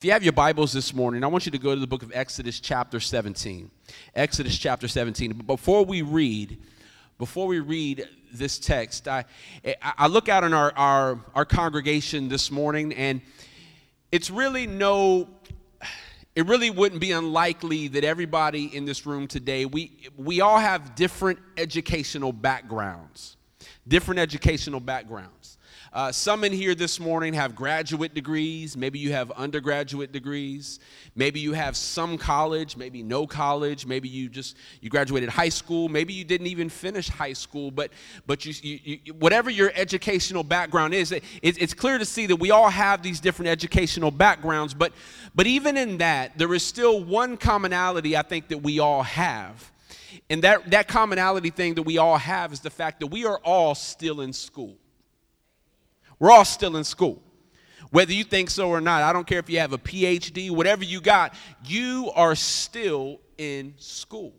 If you have your Bibles this morning, I want you to go to the book of Exodus, chapter 17. Exodus, chapter 17. But before we read, before we read this text, I, I look out in our, our, our congregation this morning, and it's really no, it really wouldn't be unlikely that everybody in this room today, we, we all have different educational backgrounds. Different educational backgrounds. Uh, some in here this morning have graduate degrees. Maybe you have undergraduate degrees. Maybe you have some college, maybe no college. Maybe you just you graduated high school. Maybe you didn't even finish high school. But but you, you, you whatever your educational background is, it, it's clear to see that we all have these different educational backgrounds. But but even in that, there is still one commonality I think that we all have. And that, that commonality thing that we all have is the fact that we are all still in school. We're all still in school. Whether you think so or not, I don't care if you have a PhD, whatever you got, you are still in school.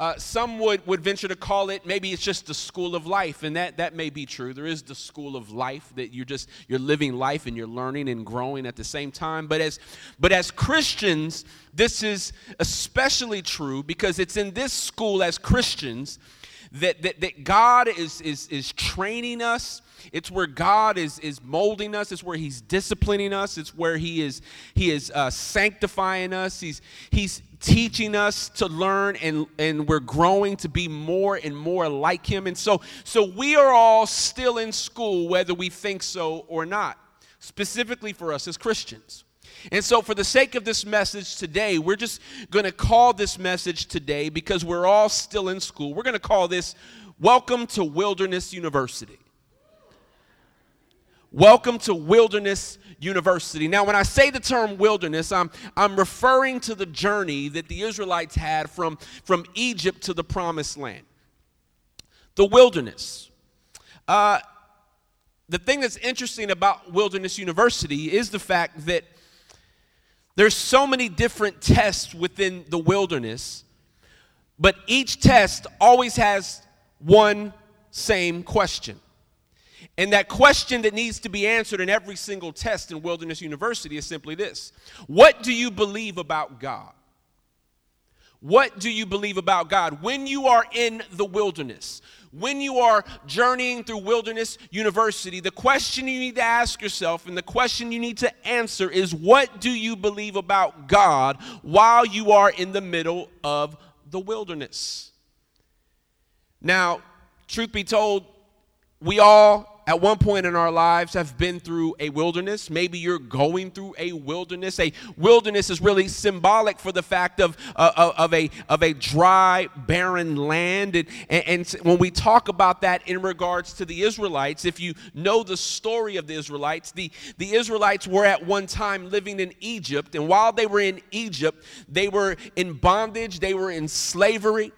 Uh, some would, would venture to call it maybe it's just the school of life and that, that may be true there is the school of life that you're just you're living life and you're learning and growing at the same time but as but as christians this is especially true because it's in this school as christians that, that, that god is, is, is training us it's where God is, is molding us. It's where He's disciplining us. It's where He is, he is uh, sanctifying us. He's, he's teaching us to learn, and, and we're growing to be more and more like Him. And so, so we are all still in school, whether we think so or not, specifically for us as Christians. And so, for the sake of this message today, we're just going to call this message today because we're all still in school. We're going to call this Welcome to Wilderness University. Welcome to Wilderness University. Now, when I say the term wilderness, I'm, I'm referring to the journey that the Israelites had from, from Egypt to the promised land. The wilderness. Uh, the thing that's interesting about Wilderness University is the fact that there's so many different tests within the wilderness, but each test always has one same question. And that question that needs to be answered in every single test in Wilderness University is simply this What do you believe about God? What do you believe about God? When you are in the wilderness, when you are journeying through Wilderness University, the question you need to ask yourself and the question you need to answer is what do you believe about God while you are in the middle of the wilderness? Now, truth be told, we all at one point in our lives have been through a wilderness. Maybe you're going through a wilderness. A wilderness is really symbolic for the fact of, uh, of, a, of a dry, barren land. And, and, and when we talk about that in regards to the Israelites, if you know the story of the Israelites, the, the Israelites were at one time living in Egypt. And while they were in Egypt, they were in bondage, they were in slavery.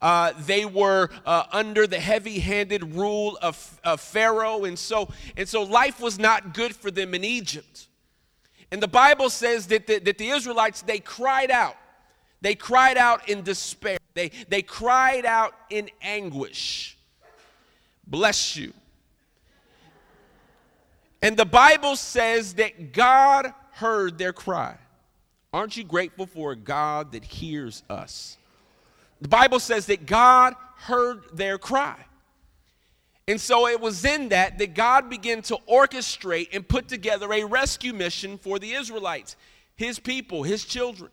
Uh, they were uh, under the heavy-handed rule of, of Pharaoh, and so and so life was not good for them in Egypt. And the Bible says that the, that the Israelites they cried out, they cried out in despair, they they cried out in anguish. Bless you. And the Bible says that God heard their cry. Aren't you grateful for a God that hears us? The Bible says that God heard their cry. And so it was in that that God began to orchestrate and put together a rescue mission for the Israelites, his people, his children.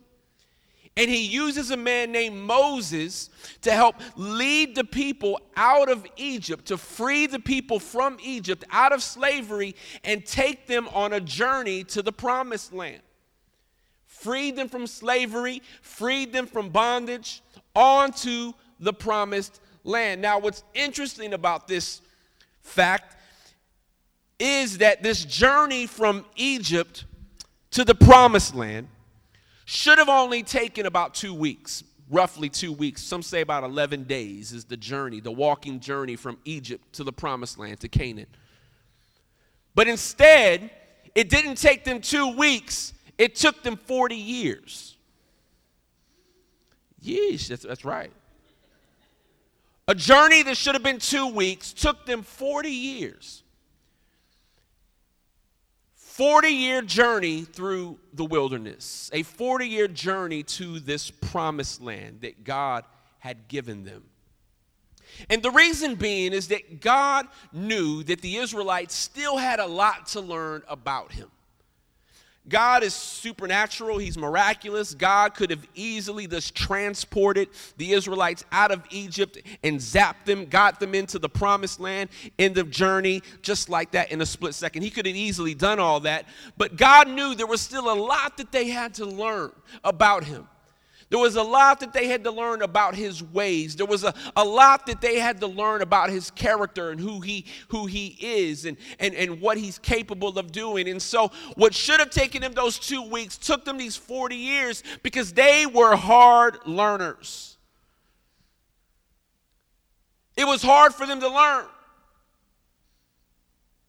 And he uses a man named Moses to help lead the people out of Egypt, to free the people from Egypt out of slavery and take them on a journey to the promised land. Freed them from slavery, freed them from bondage, onto the promised land. Now, what's interesting about this fact is that this journey from Egypt to the promised land should have only taken about two weeks, roughly two weeks. Some say about 11 days is the journey, the walking journey from Egypt to the promised land, to Canaan. But instead, it didn't take them two weeks, it took them 40 years. Yeesh, that's, that's right. A journey that should have been two weeks took them 40 years. 40 year journey through the wilderness, a 40 year journey to this promised land that God had given them. And the reason being is that God knew that the Israelites still had a lot to learn about Him. God is supernatural, He's miraculous. God could have easily just transported the Israelites out of Egypt and zapped them, got them into the promised land, end of journey, just like that in a split second. He could have easily done all that, but God knew there was still a lot that they had to learn about Him. There was a lot that they had to learn about his ways. There was a, a lot that they had to learn about his character and who he who he is and, and, and what he's capable of doing. And so what should have taken them those two weeks took them these 40 years because they were hard learners. It was hard for them to learn.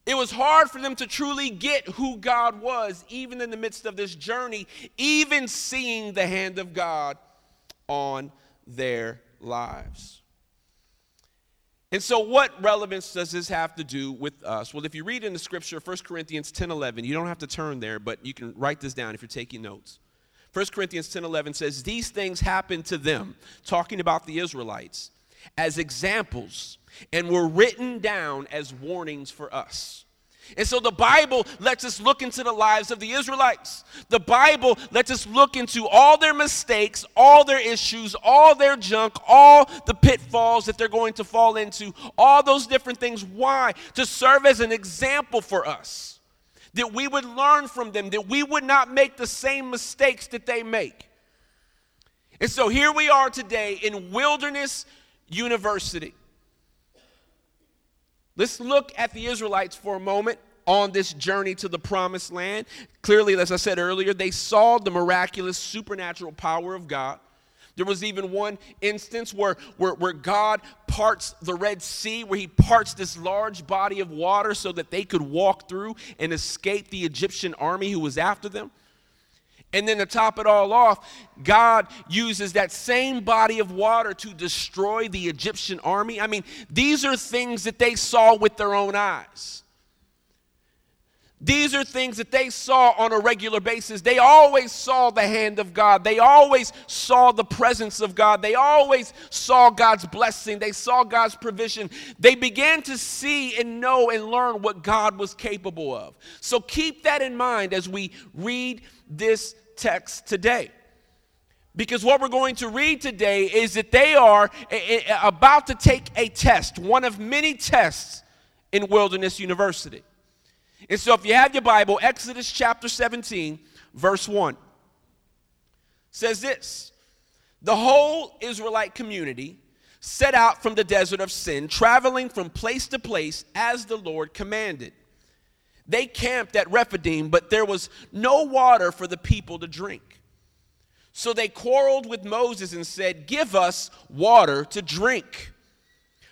It was hard for them to truly get who God was, even in the midst of this journey, even seeing the hand of God on their lives. And so, what relevance does this have to do with us? Well, if you read in the scripture, 1 Corinthians 10 11, you don't have to turn there, but you can write this down if you're taking notes. 1 Corinthians 10 11 says, These things happened to them, talking about the Israelites, as examples and were written down as warnings for us. And so the Bible lets us look into the lives of the Israelites. The Bible lets us look into all their mistakes, all their issues, all their junk, all the pitfalls that they're going to fall into, all those different things. Why? To serve as an example for us. That we would learn from them, that we would not make the same mistakes that they make. And so here we are today in Wilderness University. Let's look at the Israelites for a moment on this journey to the promised land. Clearly, as I said earlier, they saw the miraculous supernatural power of God. There was even one instance where, where, where, God parts the Red Sea, where he parts this large body of water so that they could walk through and escape the Egyptian army who was after them. And then to top it all off, God uses that same body of water to destroy the Egyptian army. I mean, these are things that they saw with their own eyes. These are things that they saw on a regular basis. They always saw the hand of God. They always saw the presence of God. They always saw God's blessing. They saw God's provision. They began to see and know and learn what God was capable of. So keep that in mind as we read this text today. Because what we're going to read today is that they are eh, eh, eh, about to take a test, one of many tests in Wilderness University. And so, if you have your Bible, Exodus chapter 17, verse 1 says this The whole Israelite community set out from the desert of sin, traveling from place to place as the Lord commanded. They camped at Rephidim, but there was no water for the people to drink. So they quarreled with Moses and said, Give us water to drink.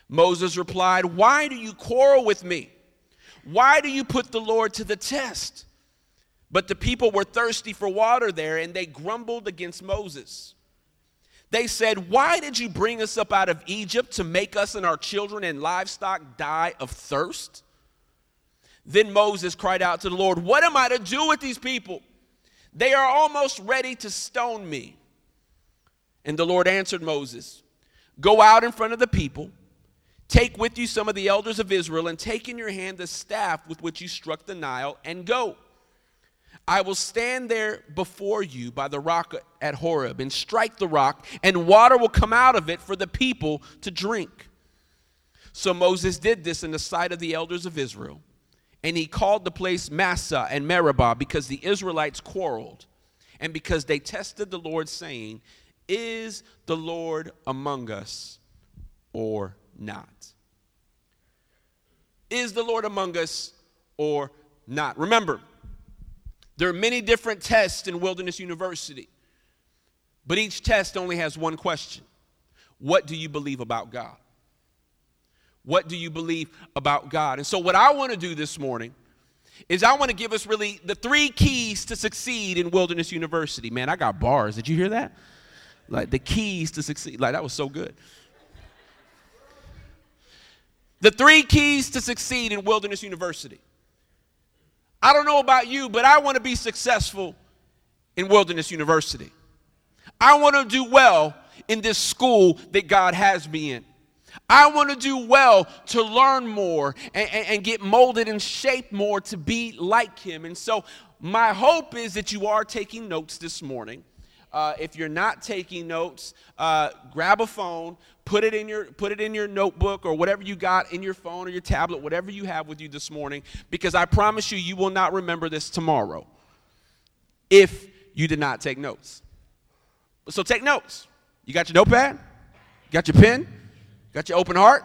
Moses replied, Why do you quarrel with me? Why do you put the Lord to the test? But the people were thirsty for water there, and they grumbled against Moses. They said, Why did you bring us up out of Egypt to make us and our children and livestock die of thirst? Then Moses cried out to the Lord, What am I to do with these people? They are almost ready to stone me. And the Lord answered Moses, Go out in front of the people, take with you some of the elders of Israel, and take in your hand the staff with which you struck the Nile, and go. I will stand there before you by the rock at Horeb and strike the rock, and water will come out of it for the people to drink. So Moses did this in the sight of the elders of Israel. And he called the place Massah and Meribah because the Israelites quarreled and because they tested the Lord, saying, Is the Lord among us or not? Is the Lord among us or not? Remember, there are many different tests in Wilderness University, but each test only has one question What do you believe about God? What do you believe about God? And so, what I want to do this morning is I want to give us really the three keys to succeed in Wilderness University. Man, I got bars. Did you hear that? Like the keys to succeed. Like that was so good. The three keys to succeed in Wilderness University. I don't know about you, but I want to be successful in Wilderness University. I want to do well in this school that God has me in. I want to do well to learn more and, and, and, get molded and shaped more to be like Him. And so, my hope is that you are taking notes this morning. Uh, if you're not taking notes, uh, grab a phone, put it in your put it in your notebook or whatever you got in your phone or your tablet, whatever you have with you this morning, because I promise you, you will not remember this tomorrow if you did not take notes. So take notes. You got your notepad? Got your pen? Got your open heart?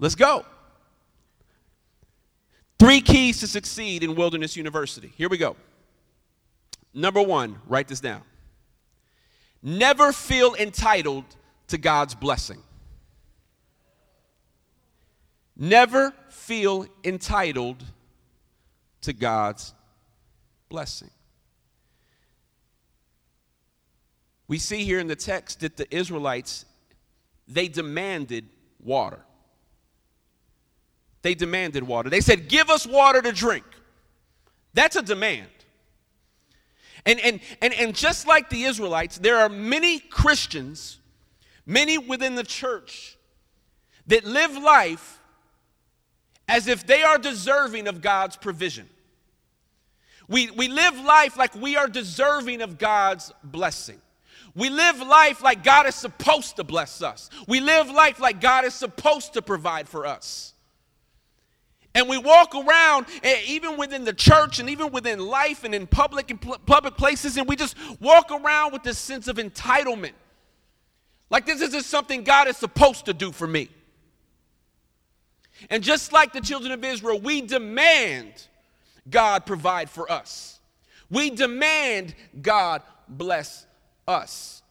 Let's go. Three keys to succeed in Wilderness University. Here we go. Number one, write this down. Never feel entitled to God's blessing. Never feel entitled to God's blessing. We see here in the text that the Israelites they demanded water. They demanded water. They said, "Give us water to drink." That's a demand. And, and, and, and just like the Israelites, there are many Christians, many within the church, that live life as if they are deserving of God's provision. We, we live life like we are deserving of God's blessing. We live life like God is supposed to bless us. We live life like God is supposed to provide for us. And we walk around, eh, even within the church and even within life and in public and public places, and we just walk around with this sense of entitlement. Like this isn't something God is supposed to do for me. And just like the children of Israel, we demand God provide for us. We demand God bless us.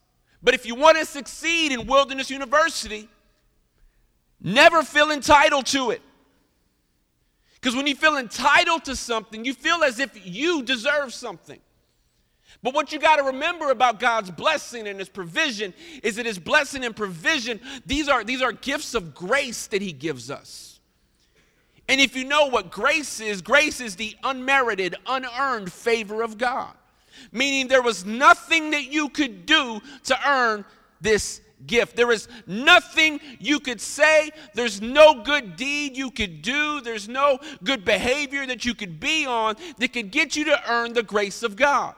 But if you want to succeed in Wilderness University, never feel entitled to it. Because when you feel entitled to something, you feel as if you deserve something. But what you got to remember about God's blessing and his provision is that his blessing and provision, these are, these are gifts of grace that he gives us. And if you know what grace is, grace is the unmerited, unearned favor of God meaning there was nothing that you could do to earn this gift. There is nothing you could say. There's no good deed you could do. There's no good behavior that you could be on that could get you to earn the grace of God.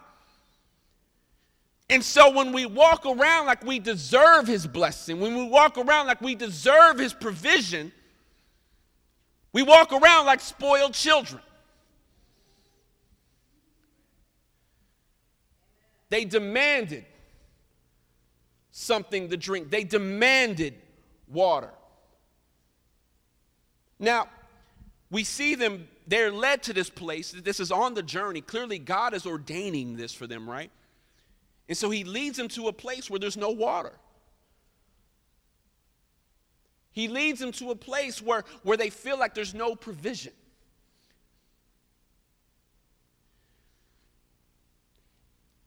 And so when we walk around like we deserve His blessing, when we walk around like we deserve His provision, we walk around like spoiled children. They demanded something to drink, they demanded water. Now, we see them, they're led to this place. This is on the journey. Clearly, God is ordaining this for them, right? And so he leads them to a place where there's no water. He leads them to a place where, where they feel like there's no provision.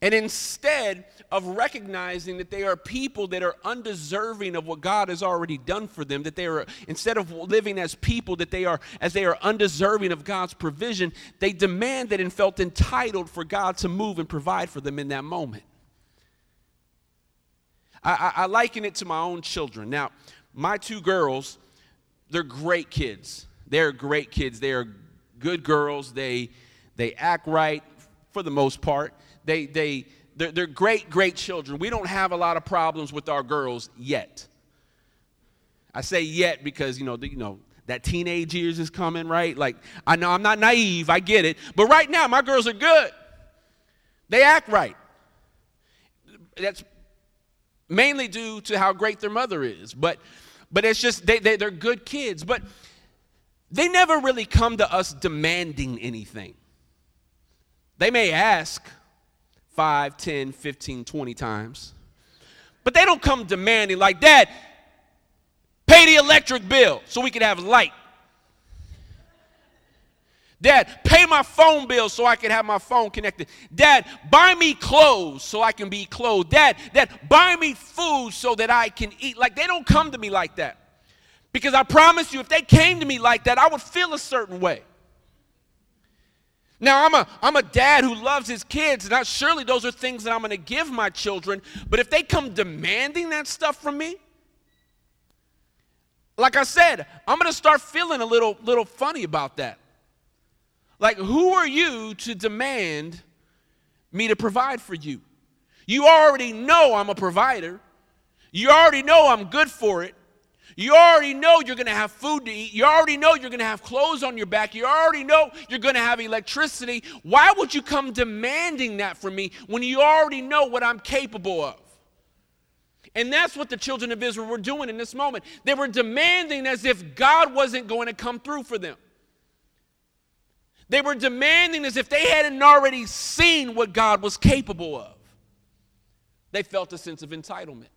And instead of recognizing that they are people that are undeserving of what God has already done for them, that they are, instead of living as people that they are, as they are undeserving of God's provision, they demanded and felt entitled for God to move and provide for them in that moment. I, I, I liken it to my own children. Now, my two girls, they're great kids. They're great kids. They are good girls. They, they act right for the most part they, they, they're, they're great, great children. We don't have a lot of problems with our girls yet. I say yet because, you know, the, you know, that teenage years is coming, right? Like, I know I'm not naive, I get it. But right now, my girls are good. They act right. That's mainly due to how great their mother is. But, but it's just, they, they, they're good kids. But they never really come to us demanding anything. They may ask, 5, 10, 15, 20 times. But they don't come demanding, like, Dad, pay the electric bill so we can have light. Dad, pay my phone bill so I can have my phone connected. Dad, buy me clothes so I can be clothed. Dad, Dad, buy me food so that I can eat. Like they don't come to me like that. Because I promise you, if they came to me like that, I would feel a certain way. Now, I'm a, I'm a dad who loves his kids. Now, surely those are things that I'm going to give my children. But if they come demanding that stuff from me, like I said, I'm going to start feeling a little, little funny about that. Like, who are you to demand me to provide for you? You already know I'm a provider. You already know I'm good for it. You already know you're going to have food to eat. You already know you're going to have clothes on your back. You already know you're going to have electricity. Why would you come demanding that from me when you already know what I'm capable of? And that's what the children of Israel were doing in this moment. They were demanding as if God wasn't going to come through for them. They were demanding as if they hadn't already seen what God was capable of. They felt a sense of entitlement.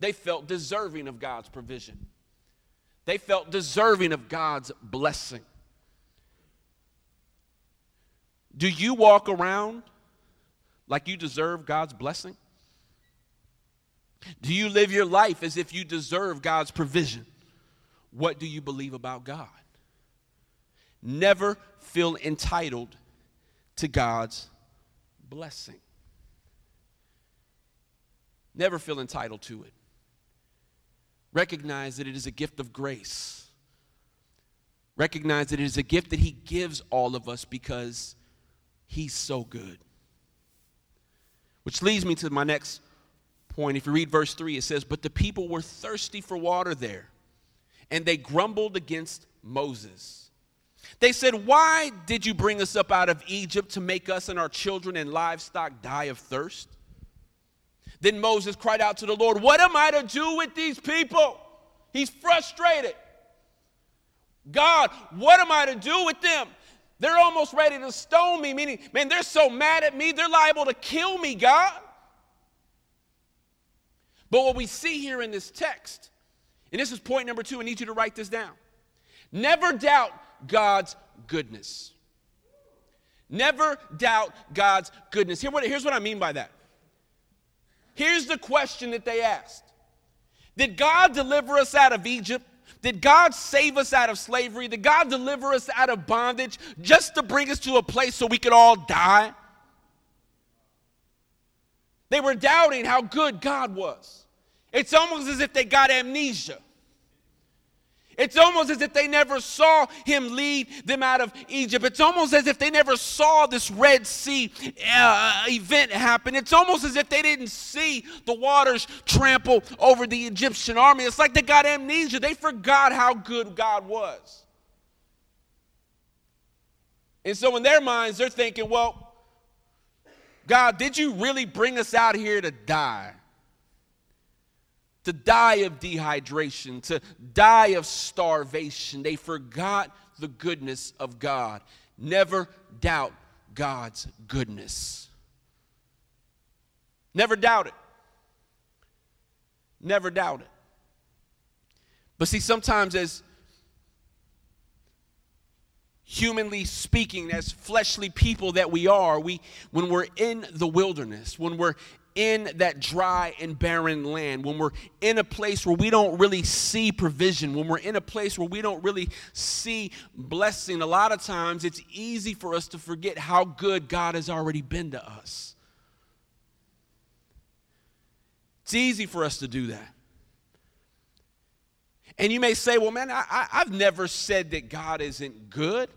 They felt deserving of God's provision. They felt deserving of God's blessing. Do you walk around like you deserve God's blessing? Do you live your life as if you deserve God's provision? What do you believe about God? Never feel entitled to God's blessing. Never feel entitled to it. Recognize that it is a gift of grace. Recognize that it is a gift that He gives all of us because He's so good. Which leads me to my next point. If you read verse 3, it says, But the people were thirsty for water there, and they grumbled against Moses. They said, Why did you bring us up out of Egypt to make us and our children and livestock die of thirst? Then Moses cried out to the Lord, What am I to do with these people? He's frustrated. God, what am I to do with them? They're almost ready to stone me, meaning, man, they're so mad at me, they're liable to kill me, God. But what we see here in this text, and this is point number two, I need you to write this down. Never doubt God's goodness. Never doubt God's goodness. Here, here's what I mean by that. Here's the question that they asked Did God deliver us out of Egypt? Did God save us out of slavery? Did God deliver us out of bondage just to bring us to a place so we could all die? They were doubting how good God was. It's almost as if they got amnesia. It's almost as if they never saw him lead them out of Egypt. It's almost as if they never saw this Red Sea uh, event happen. It's almost as if they didn't see the waters trample over the Egyptian army. It's like they got amnesia. They forgot how good God was. And so, in their minds, they're thinking, well, God, did you really bring us out here to die? To die of dehydration, to die of starvation. They forgot the goodness of God. Never doubt God's goodness. Never doubt it. Never doubt it. But see, sometimes as humanly speaking, as fleshly people that we are, we when we're in the wilderness, when we're in that dry and barren land, when we're in a place where we don't really see provision, when we're in a place where we don't really see blessing, a lot of times it's easy for us to forget how good God has already been to us. It's easy for us to do that. And you may say, well, man, I, have never said that God isn't good.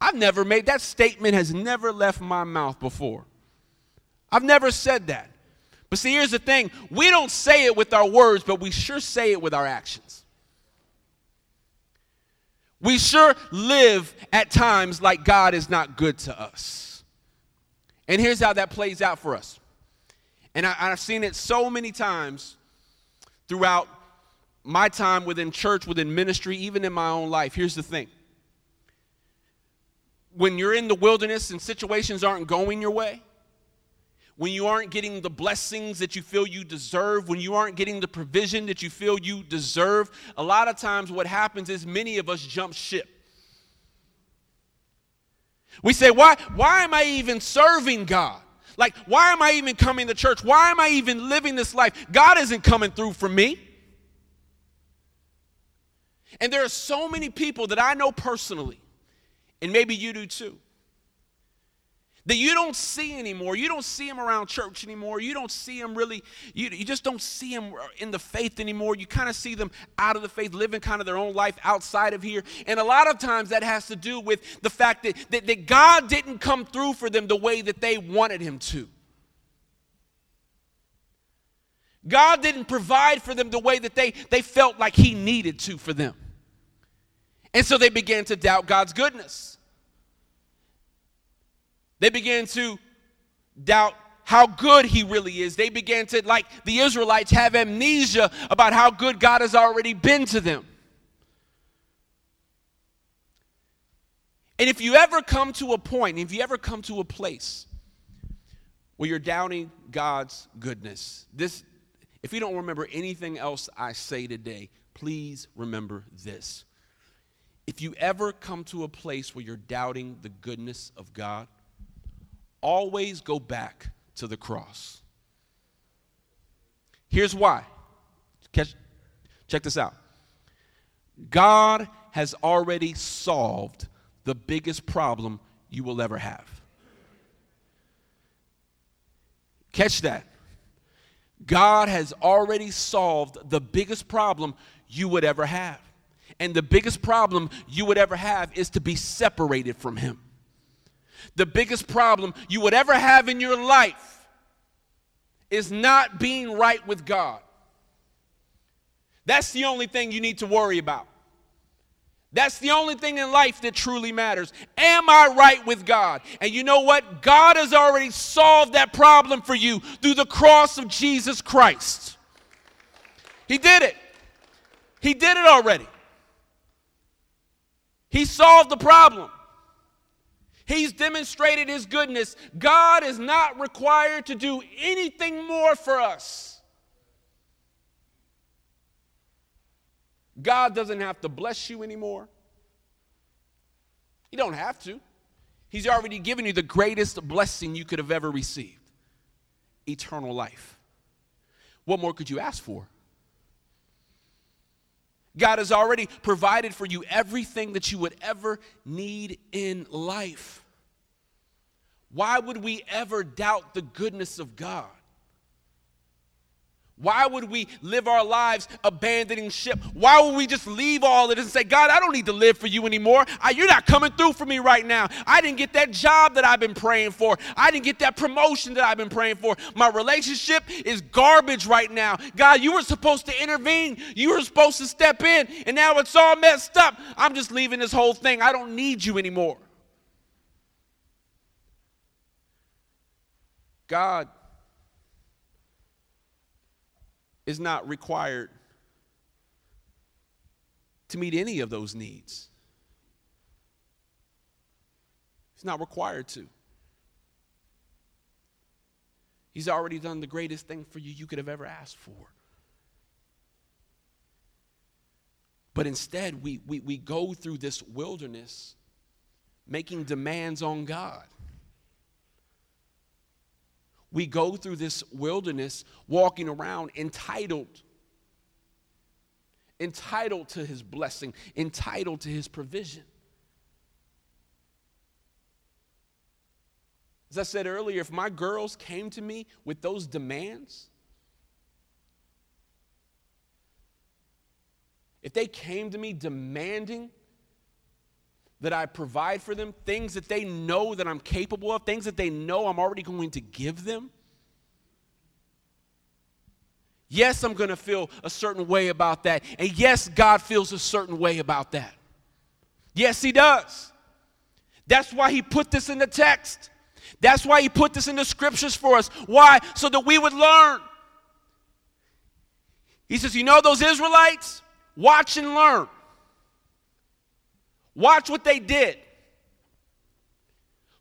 I've never made that statement, has never left my mouth before. I've never said that. But see, here's the thing we don't say it with our words, but we sure say it with our actions. We sure live at times like God is not good to us. And here's how that plays out for us. And I, have seen it so many times throughout my time within church, within ministry, even in my own life. Here's the thing when you're in the wilderness and situations aren't going your way, when you aren't getting the blessings that you feel you deserve, when you aren't getting the provision that you feel you deserve, a lot of times what happens is many of us jump ship. We say, why, why am I even serving God? Like, why am I even coming to church? Why am I even living this life? God isn't coming through for me. And there are so many people that I know personally And maybe you do too. That you don't see anymore. You don't see them around church anymore. You don't see them really, you, you just don't see them in the faith anymore. You kind of see them out of the faith, living kind of their own life outside of here. And a lot of times that has to do with the fact that, that, that God didn't come through for them the way that they wanted Him to. God didn't provide for them the way that they, they felt like He needed to for them. And so they began to doubt God's goodness. They began to doubt how good He really is. They began to, like the Israelites, have amnesia about how good God has already been to them. And if you ever come to a point, if you ever come to a place where you're doubting God's goodness, this if you don't remember anything else I say today, please remember this. If you ever come to a place where you're doubting the goodness of God, always go back to the cross. Here's why. Catch, check this out. God has already solved the biggest problem you will ever have. Catch that. God has already solved the biggest problem you would ever have. And the biggest problem you would ever have is to be separated from Him. The biggest problem you would ever have in your life is not being right with God. That's the only thing you need to worry about. That's the only thing in life that truly matters. Am I right with God? And you know what? God has already solved that problem for you through the cross of Jesus Christ. He did it. He did it already. He solved the problem. He's demonstrated his goodness. God is not required to do anything more for us. God doesn't have to bless you anymore. You don't have to. He's already given you the greatest blessing you could have ever received eternal life. What more could you ask for? God has already provided for you everything that you would ever need in life. Why would we ever doubt the goodness of God? Why would we live our lives abandoning ship? Why would we just leave all of this and say, God, I don't need to live for you anymore. I, you're not coming through for me right now. I didn't get that job that I've been praying for. I didn't get that promotion that I've been praying for. My relationship is garbage right now. God, you were supposed to intervene. You were supposed to step in, and now it's all messed up. I'm just leaving this whole thing. I don't need you anymore. God is not required to meet any of those needs. He's not required to. He's already done the greatest thing for you you could have ever asked for. But instead, we, we, we go through this wilderness making demands on God we go through this wilderness walking around entitled entitled to his blessing entitled to his provision. As i said earlier if my girls came to me with those demands if they came to me demanding that I provide for them, things that they know that I'm capable of, things that they know I'm already going to give them. Yes, I'm going to feel a certain way about that. And yes, God feels a certain way about that. Yes, He does. That's why He put this in the text. That's why He put this in the scriptures for us. Why? So that we would learn. He says, You know those Israelites? Watch and learn. Watch what they did.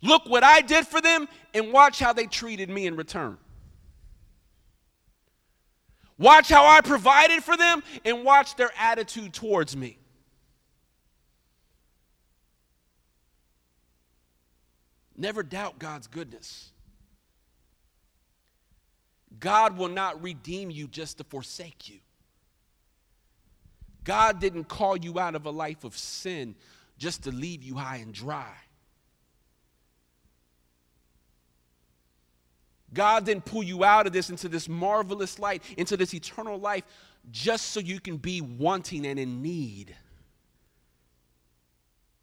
Look what I did for them and watch how they treated me in return. Watch how I provided for them and watch their attitude towards me. Never doubt God's goodness. God will not redeem you just to forsake you. God didn't call you out of a life of sin just to leave you high and dry. God didn't pull you out of this into this marvelous light, into this eternal life, just so you can be wanting and in need.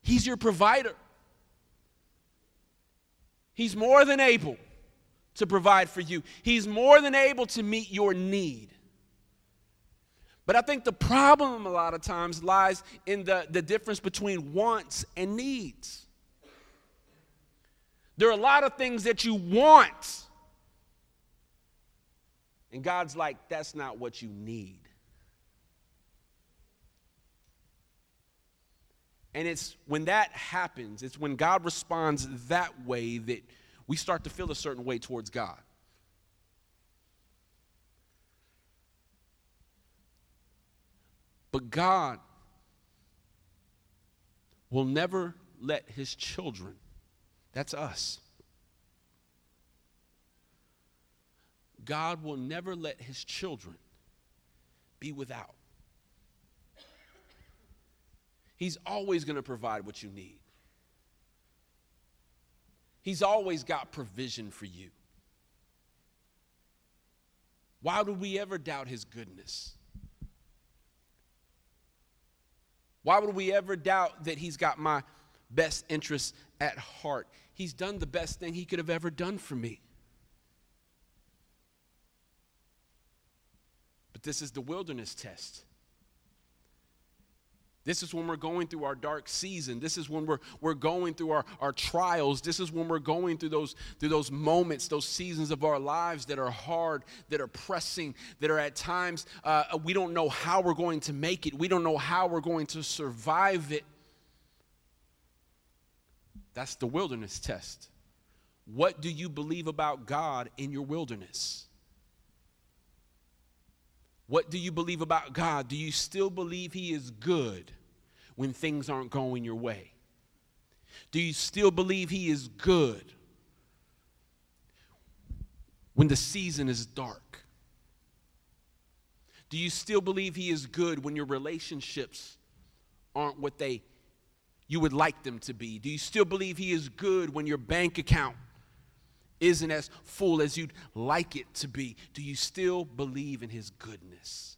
He's your provider. He's more than able to provide for you, He's more than able to meet your need. But I think the problem a lot of times lies in the, the difference between wants and needs. There are a lot of things that you want, and God's like, that's not what you need. And it's when that happens, it's when God responds that way that we start to feel a certain way towards God. But God will never let his children, that's us, God will never let his children be without. He's always going to provide what you need. He's always got provision for you. Why would we ever doubt his goodness? Why would we ever doubt that he's got my best interests at heart? He's done the best thing he could have ever done for me. But this is the wilderness test. This is when we're going through our dark season. This is when we're, we're going through our, our trials. This is when we're going through those, through those moments, those seasons of our lives that are hard, that are pressing, that are at times uh, we don't know how we're going to make it. We don't know how we're going to survive it. That's the wilderness test. What do you believe about God in your wilderness? What do you believe about God? Do you still believe He is good when things aren't going your way? Do you still believe He is good when the season is dark? Do you still believe He is good when your relationships aren't what they you would like them to be? Do you still believe He is good when your bank account isn't as full as you'd like it to be, do you still believe in his goodness?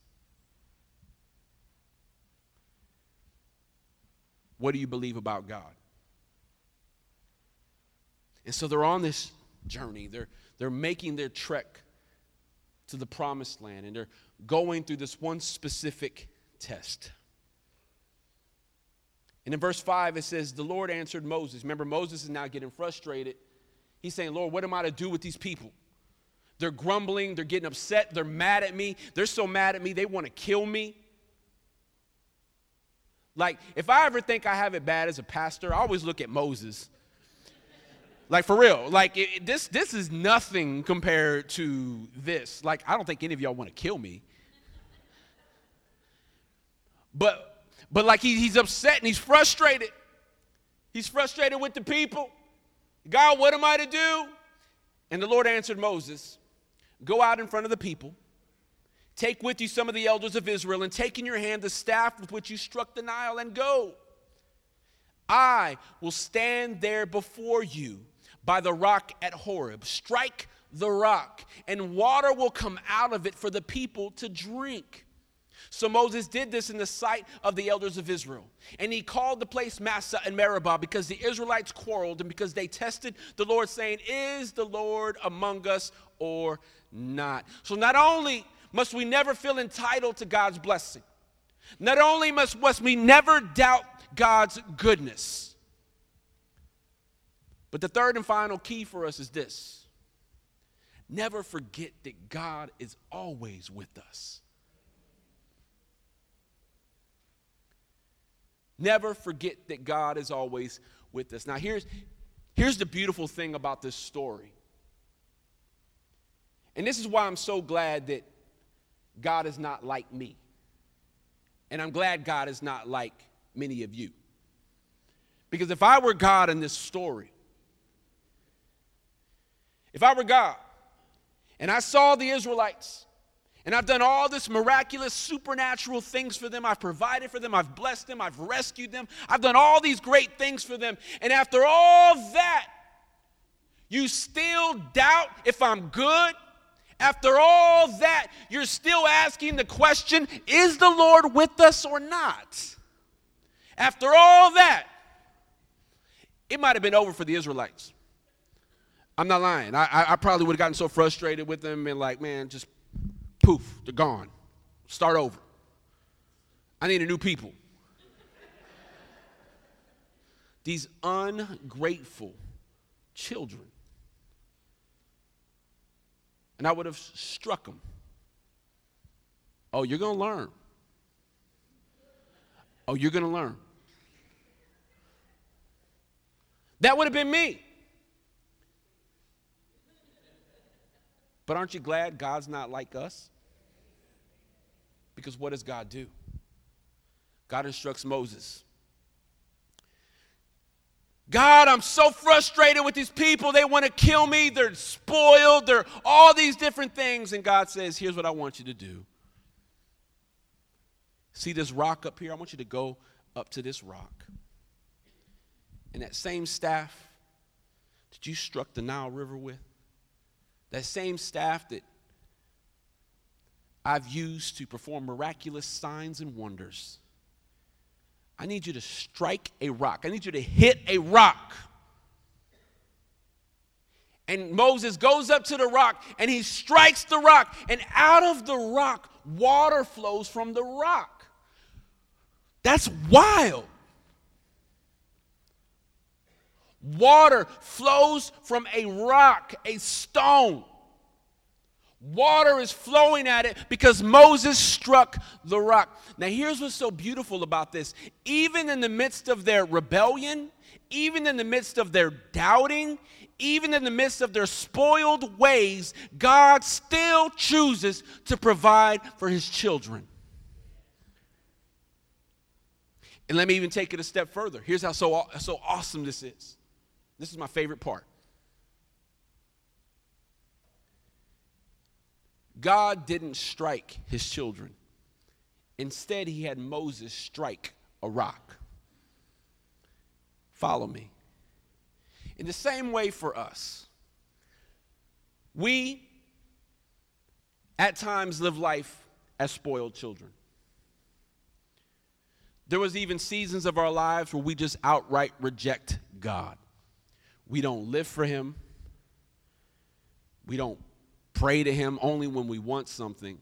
What do you believe about God? And so they're on this journey. They're, they're making their trek to the promised land, and they're going through this one specific test. And in verse 5, it says, The Lord answered Moses. Remember, Moses is now getting frustrated He's saying, Lord, what am I to do with these people? They're grumbling, they're getting upset, they're mad at me. They're so mad at me, they want to kill me. Like, if I ever think I have it bad as a pastor, I always look at Moses. Like, for real. Like, it, this, this is nothing compared to this. Like, I don't think any of y'all want to kill me. But, but like, he, he's upset and he's frustrated. He's frustrated with the people. God, what am I to do? And the Lord answered Moses, Go out in front of the people, take with you some of the elders of Israel, and take in your hand the staff with which you struck the Nile, and go. I will stand there before you by the rock at Horeb. Strike the rock, and water will come out of it for the people to drink. So Moses did this in the sight of the elders of Israel. And he called the place Massah and Meribah because the Israelites quarreled and because they tested the Lord, saying, Is the Lord among us or not? So not only must we never feel entitled to God's blessing, not only must, must we never doubt God's goodness, but the third and final key for us is this never forget that God is always with us. Never forget that God is always with us. Now, here's, here's the beautiful thing about this story. And this is why I'm so glad that God is not like me. And I'm glad God is not like many of you. Because if I were God in this story, if I were God and I saw the Israelites And I've done all this miraculous, supernatural things for them. I've provided for them. I've blessed them. I've rescued them. I've done all these great things for them. And after all that, you still doubt if I'm good? After all that, you're still asking the question is the Lord with us or not? After all that, it might have been over for the Israelites. I'm not lying. I, I, probably would have gotten so frustrated with them and like, man, just poof, they're gone. Start over. I need a new people. These ungrateful children. And I would have struck them. Oh, you're going to learn. Oh, you're going to learn. That would have been me. But aren't you glad God's not like us? Because what does God do? God instructs Moses. God, I'm so frustrated with these people. They want to kill me. They're spoiled. They're all these different things. And God says, Here's what I want you to do. See this rock up here? I want you to go up to this rock. And that same staff that you struck the Nile River with, that same staff that I've used to perform miraculous signs and wonders. I need you to strike a rock. I need you to hit a rock. And Moses goes up to the rock and he strikes the rock, and out of the rock, water flows from the rock. That's wild. Water flows from a rock, a stone. Water is flowing at it because Moses struck the rock. Now, here's what's so beautiful about this. Even in the midst of their rebellion, even in the midst of their doubting, even in the midst of their spoiled ways, God still chooses to provide for his children. And let me even take it a step further. Here's how so, so awesome this is. This is my favorite part. God didn't strike his children. Instead, he had Moses strike a rock. Follow me. In the same way for us, we at times live life as spoiled children. There was even seasons of our lives where we just outright reject God. We don't live for him. We don't pray to him only when we want something.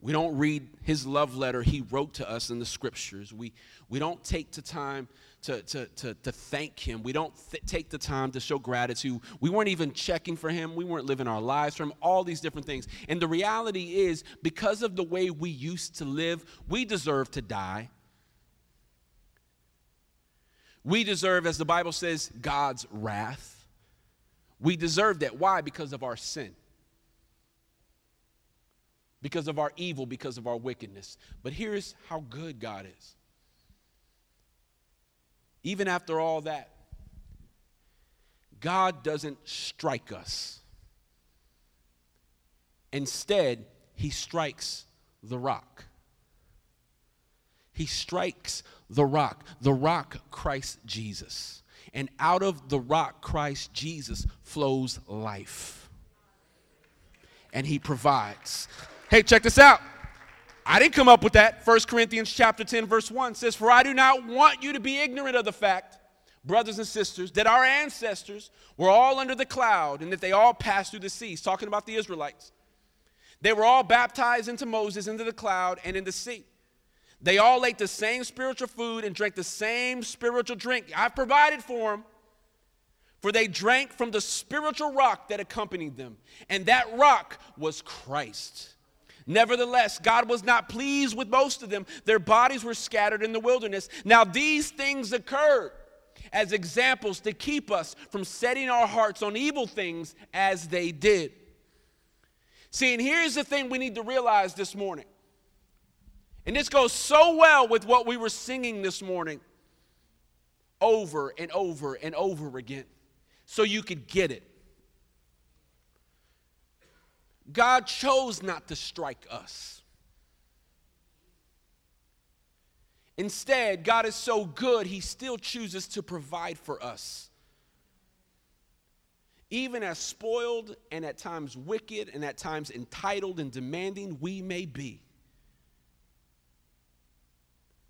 We don't read his love letter he wrote to us in the scriptures. We, we don't take the time to, to, to, to thank him. We don't th- take the time to show gratitude. We weren't even checking for him. We weren't living our lives for him, all these different things. And the reality is, because of the way we used to live, we deserve to die. We deserve, as the Bible says, God's wrath. We deserve that. Why? Because of our sin. Because of our evil, because of our wickedness. But here's how good God is. Even after all that, God doesn't strike us. Instead, He strikes the rock. He strikes the rock, the rock, Christ Jesus. And out of the rock, Christ Jesus, flows life. And he provides. Hey, check this out. I didn't come up with that. 1 Corinthians chapter 10 verse 1 says, "For I do not want you to be ignorant of the fact, brothers and sisters, that our ancestors were all under the cloud and that they all passed through the seas." Talking about the Israelites. They were all baptized into Moses into the cloud and in the sea. They all ate the same spiritual food and drank the same spiritual drink. I've provided for them. For they drank from the spiritual rock that accompanied them, and that rock was Christ. Nevertheless, God was not pleased with most of them. Their bodies were scattered in the wilderness. Now, these things occurred as examples to keep us from setting our hearts on evil things as they did. See, and here's the thing we need to realize this morning and this goes so well with what we were singing this morning over and over and over again so you could get it. God chose not to strike us. Instead, God is so good, He still chooses to provide for us. Even as spoiled and at times wicked and at times entitled and demanding we may be.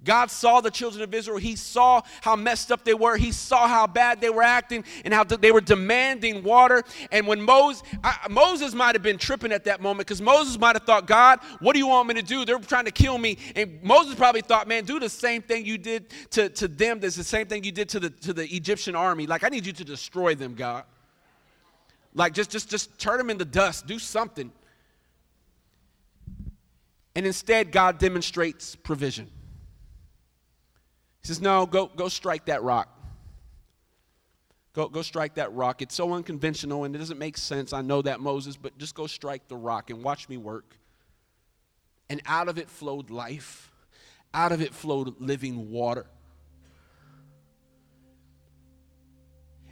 God saw the children of Israel. He saw how messed up they were. He saw how bad they were acting and how they were demanding water. And when Moses, I, Moses might have been tripping at that moment because Moses might have thought, God, what do you want me to do? They're trying to kill me. And Moses probably thought, man, do the same thing you did to, to them. That's the same thing you did to the, to the Egyptian army. Like, I need you to destroy them, God. Like, just, just, just turn them into dust. Do something. And instead, God demonstrates provision. He says, No, go, go strike that rock. Go, go strike that rock. It's so unconventional and it doesn't make sense. I know that, Moses, but just go strike the rock and watch me work. And out of it flowed life, out of it flowed living water.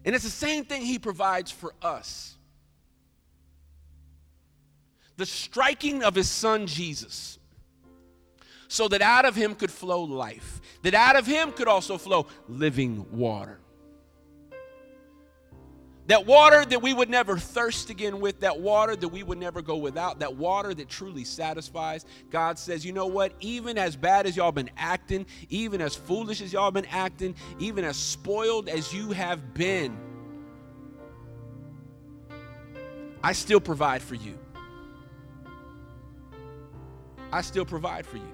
And it's the same thing he provides for us. The striking of his son Jesus so that out of him could flow life, that out of him could also flow living water. That water that we would never thirst again with, that water that we would never go without, that water that truly satisfies. God says, you know what? Even as bad as y'all been acting, even as foolish as y'all been acting, even as spoiled as you have been, I still provide for you. I still provide for you.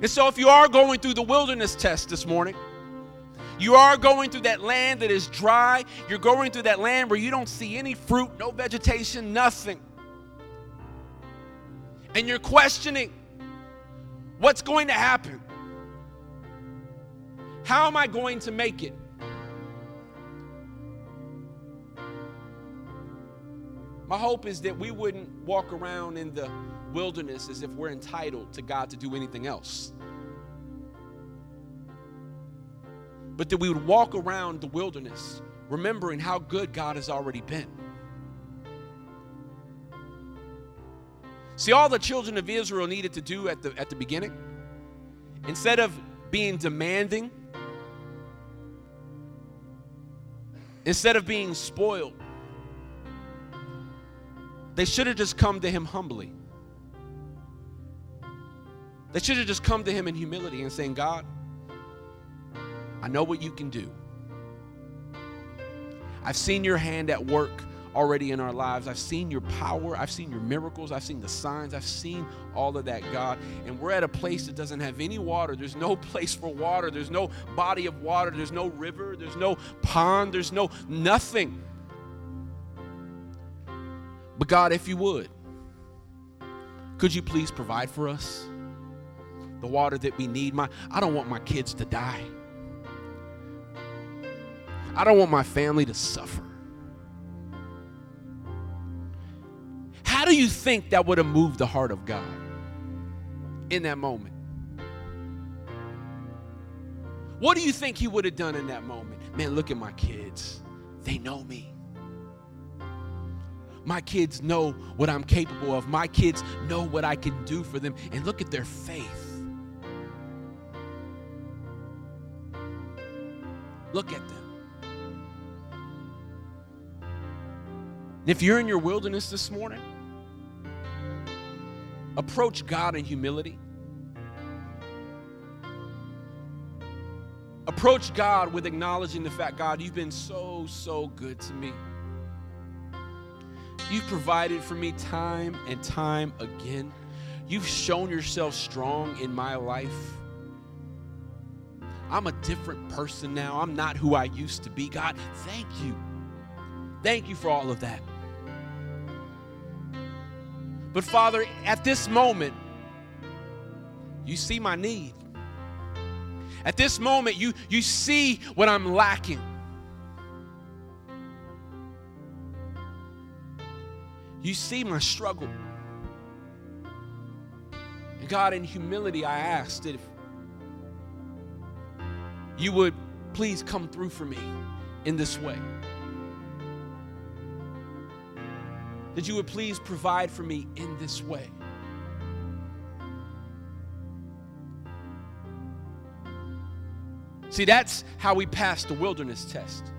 And so, if you are going through the wilderness test this morning, you are going through that land that is dry, you're going through that land where you don't see any fruit, no vegetation, nothing. And you're questioning what's going to happen? How am I going to make it? My hope is that we wouldn't walk around in the wilderness as if we're entitled to God to do anything else. But that we would walk around the wilderness remembering how good God has already been. See, all the children of Israel needed to do at the, at the beginning, instead of being demanding, instead of being spoiled, they should have just come to him humbly. They should have just come to him in humility and saying, God, I know what you can do. I've seen your hand at work already in our lives. I've seen your power. I've seen your miracles. I've seen the signs. I've seen all of that, God. And we're at a place that doesn't have any water. There's no place for water. There's no body of water. There's no river. There's no pond. There's no nothing. But God, if you would, could you please provide for us? the water that we need. My, I don't want my kids to die. I don't want my family to suffer. How do you think that would have moved the heart of God in that moment? What do you think he would have done in that moment? Man, look at my kids. They know me. My kids know what I'm capable of. My kids know what I can do for them. And look at their faith. Look at them. if you're in your wilderness this morning, approach God in humility. Approach God with acknowledging the fact, God, you've been so, so good to me. You've provided for me time and time again. You've shown yourself strong in my life. I'm a different person now. I'm not who I used to be. God, thank you. Thank you for all of that. But Father, at this moment, you see my need. At this moment, you, you see what I'm lacking. You see my struggle. And God, in humility, I ask that if you would please come through for me in this way. that you would please provide for me in this way. See, that's how we pass the wilderness test.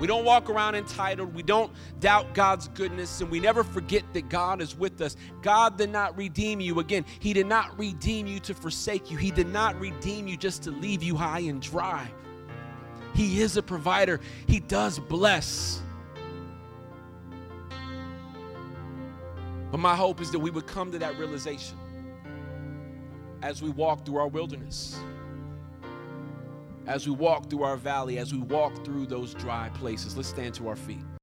We don't walk around entitled. We don't doubt God's goodness, and we never forget that God is with us. God did not redeem you. Again, He did not redeem you to forsake you, He did not redeem you just to leave you high and dry. He is a provider, He does bless. But my hope is that we would come to that realization as we walk through our wilderness as we walk through our valley, as we walk through those dry places. Let's stand to our feet.